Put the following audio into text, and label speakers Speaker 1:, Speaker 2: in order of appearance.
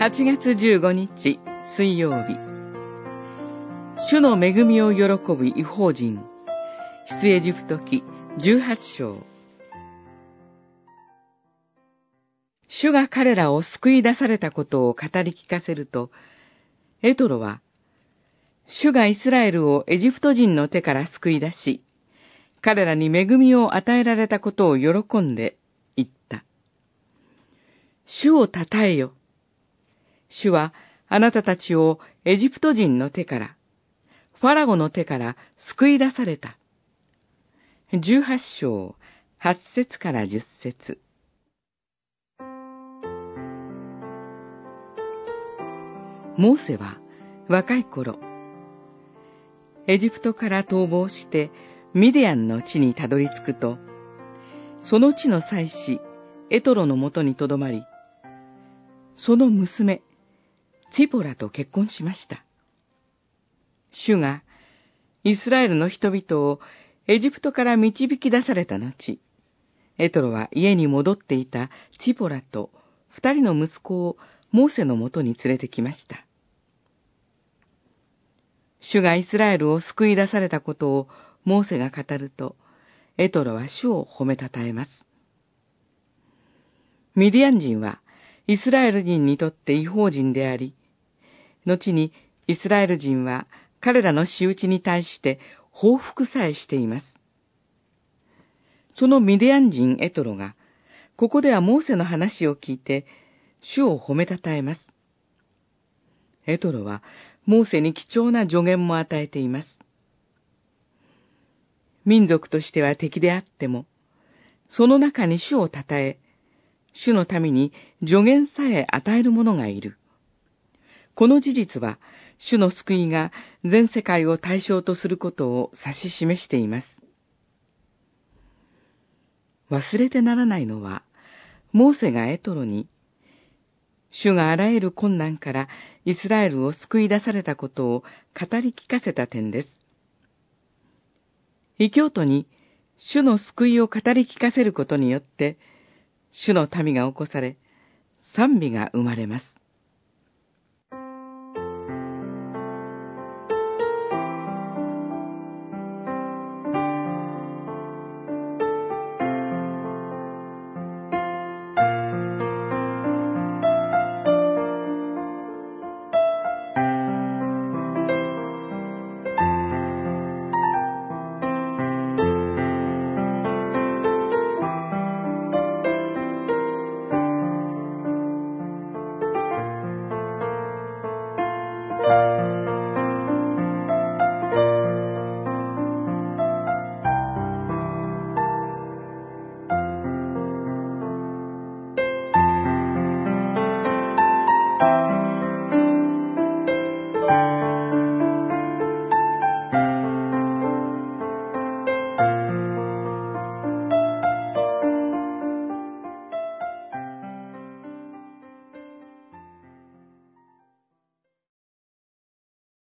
Speaker 1: 8月15日水曜日主の恵みを喜ぶ違法人出エジプト記18章主が彼らを救い出されたことを語り聞かせると、エトロは、主がイスラエルをエジプト人の手から救い出し、彼らに恵みを与えられたことを喜んで言った。主を称えよ。主はあなたたちをエジプト人の手から、ファラゴの手から救い出された。十八章、八節から十節。モーセは若い頃、エジプトから逃亡してミディアンの地にたどり着くと、その地の祭司、エトロのもとにとどまり、その娘、チポラと結婚しました。主がイスラエルの人々をエジプトから導き出された後、エトロは家に戻っていたチポラと二人の息子をモーセのもとに連れてきました。主がイスラエルを救い出されたことをモーセが語ると、エトロは主を褒めたたえます。ミディアン人はイスラエル人にとって違法人であり、後にイスラエル人は彼らの仕打ちに対して報復さえしています。そのミディアン人エトロが、ここではモーセの話を聞いて、主を褒めたたえます。エトロは、モーセに貴重な助言も与えています。民族としては敵であっても、その中に主を称え、主のために助言さえ与える者がいる。この事実は、主の救いが全世界を対象とすることを指し示しています。忘れてならないのは、モーセがエトロに、主があらゆる困難からイスラエルを救い出されたことを語り聞かせた点です。異教徒に主の救いを語り聞かせることによって、主の民が起こされ、賛美が生まれます。